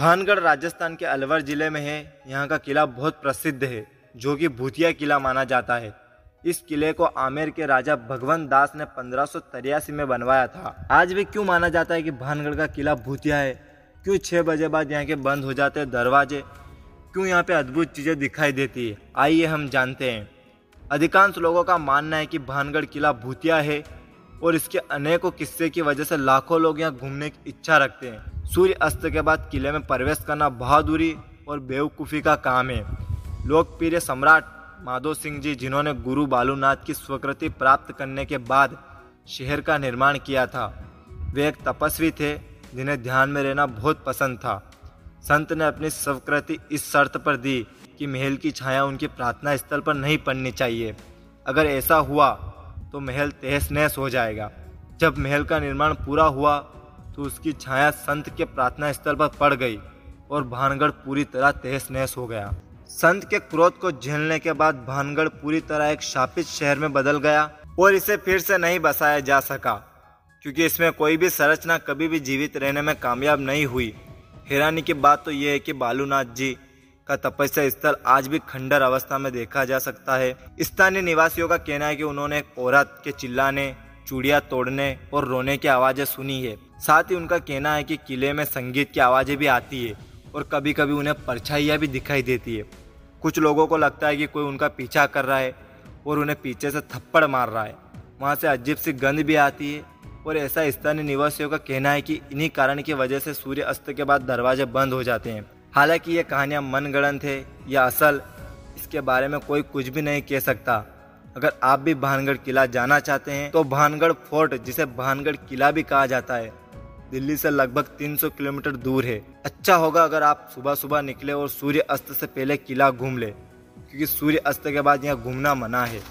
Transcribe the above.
भानगढ़ राजस्थान के अलवर ज़िले में है। यहाँ का किला बहुत प्रसिद्ध है, जो कि भूतिया किला माना जाता है। इस किले को आमेर के राजा भगवंत दास ने पंद्रह में बनवाया था। आज भी क्यों माना जाता है कि भानगढ़ का किला भूतिया है? क्यों छः बजे बाद यहाँ के बंद हो जाते हैं दरवाजे? क्यों यहाँ पे अद्भुत चीज़ें दिखाई देती है? आइए हम जानते हैं। अधिकांश लोगों का मानना है कि भानगढ़ किला भूतिया है और इसके अनेकों किस्से की वजह से लाखों लोग यहाँ घूमने की इच्छा रखते हैं। सूर्य अस्त के बाद किले में प्रवेश करना बहादुरी और बेवकूफ़ी का काम है। लोकप्रिय सम्राट माधो सिंह जी, जिन्होंने गुरु बालूनाथ की स्वीकृति प्राप्त करने के बाद शहर का निर्माण किया था, वे एक तपस्वी थे, जिन्हें ध्यान में रहना बहुत पसंद था। संत ने अपनी स्वीकृति इस शर्त पर दी कि महल की छाया उनकी प्रार्थना स्थल पर नहीं पड़नी चाहिए। अगर ऐसा हुआ तो महल तहस नहस हो जाएगा। जब महल का निर्माण पूरा हुआ तो उसकी छाया संत के प्रार्थना स्थल पर पड़ गई और भानगढ़ पूरी तरह तहस नहस हो गया। संत के क्रोध को झेलने के बाद भानगढ़ पूरी तरह एक शापित शहर में बदल गया और इसे फिर से नहीं बसाया जा सका, क्योंकि इसमें कोई भी संरचना कभी भी जीवित रहने में कामयाब नहीं हुई। हैरानी की बात तो यह है कि बालूनाथ जी का तपस्या स्थल आज भी खंडर अवस्था में देखा जा सकता है। स्थानीय निवासियों का कहना है कि उन्होंने एक औरत के चिल्लाने चूड़िया तोड़ने और रोने की आवाज़ें सुनी है। साथ ही उनका कहना है कि किले में संगीत की आवाज़ें भी आती है और कभी कभी उन्हें परछाइयाँ भी दिखाई देती है। कुछ लोगों को लगता है कि कोई उनका पीछा कर रहा है और उन्हें पीछे से थप्पड़ मार रहा है। वहाँ से अजीब सी गंध भी आती है और ऐसा स्थानीय निवासियों का कहना है कि इन्हीं कारण की वजह से सूर्य अस्त के बाद दरवाजे बंद हो जाते हैं। हालाँकि ये कहानियाँ मनगढ़ंत है या असल, इसके बारे में कोई कुछ भी नहीं कह सकता। अगर आप भी भानगढ़ किला जाना चाहते हैं तो भानगढ़ फोर्ट, जिसे भानगढ़ किला भी कहा जाता है, दिल्ली से लगभग 300 किलोमीटर दूर है। अच्छा होगा अगर आप सुबह सुबह निकले और सूर्य अस्त से पहले किला घूम ले, क्योंकि सूर्य अस्त के बाद यहाँ घूमना मना है।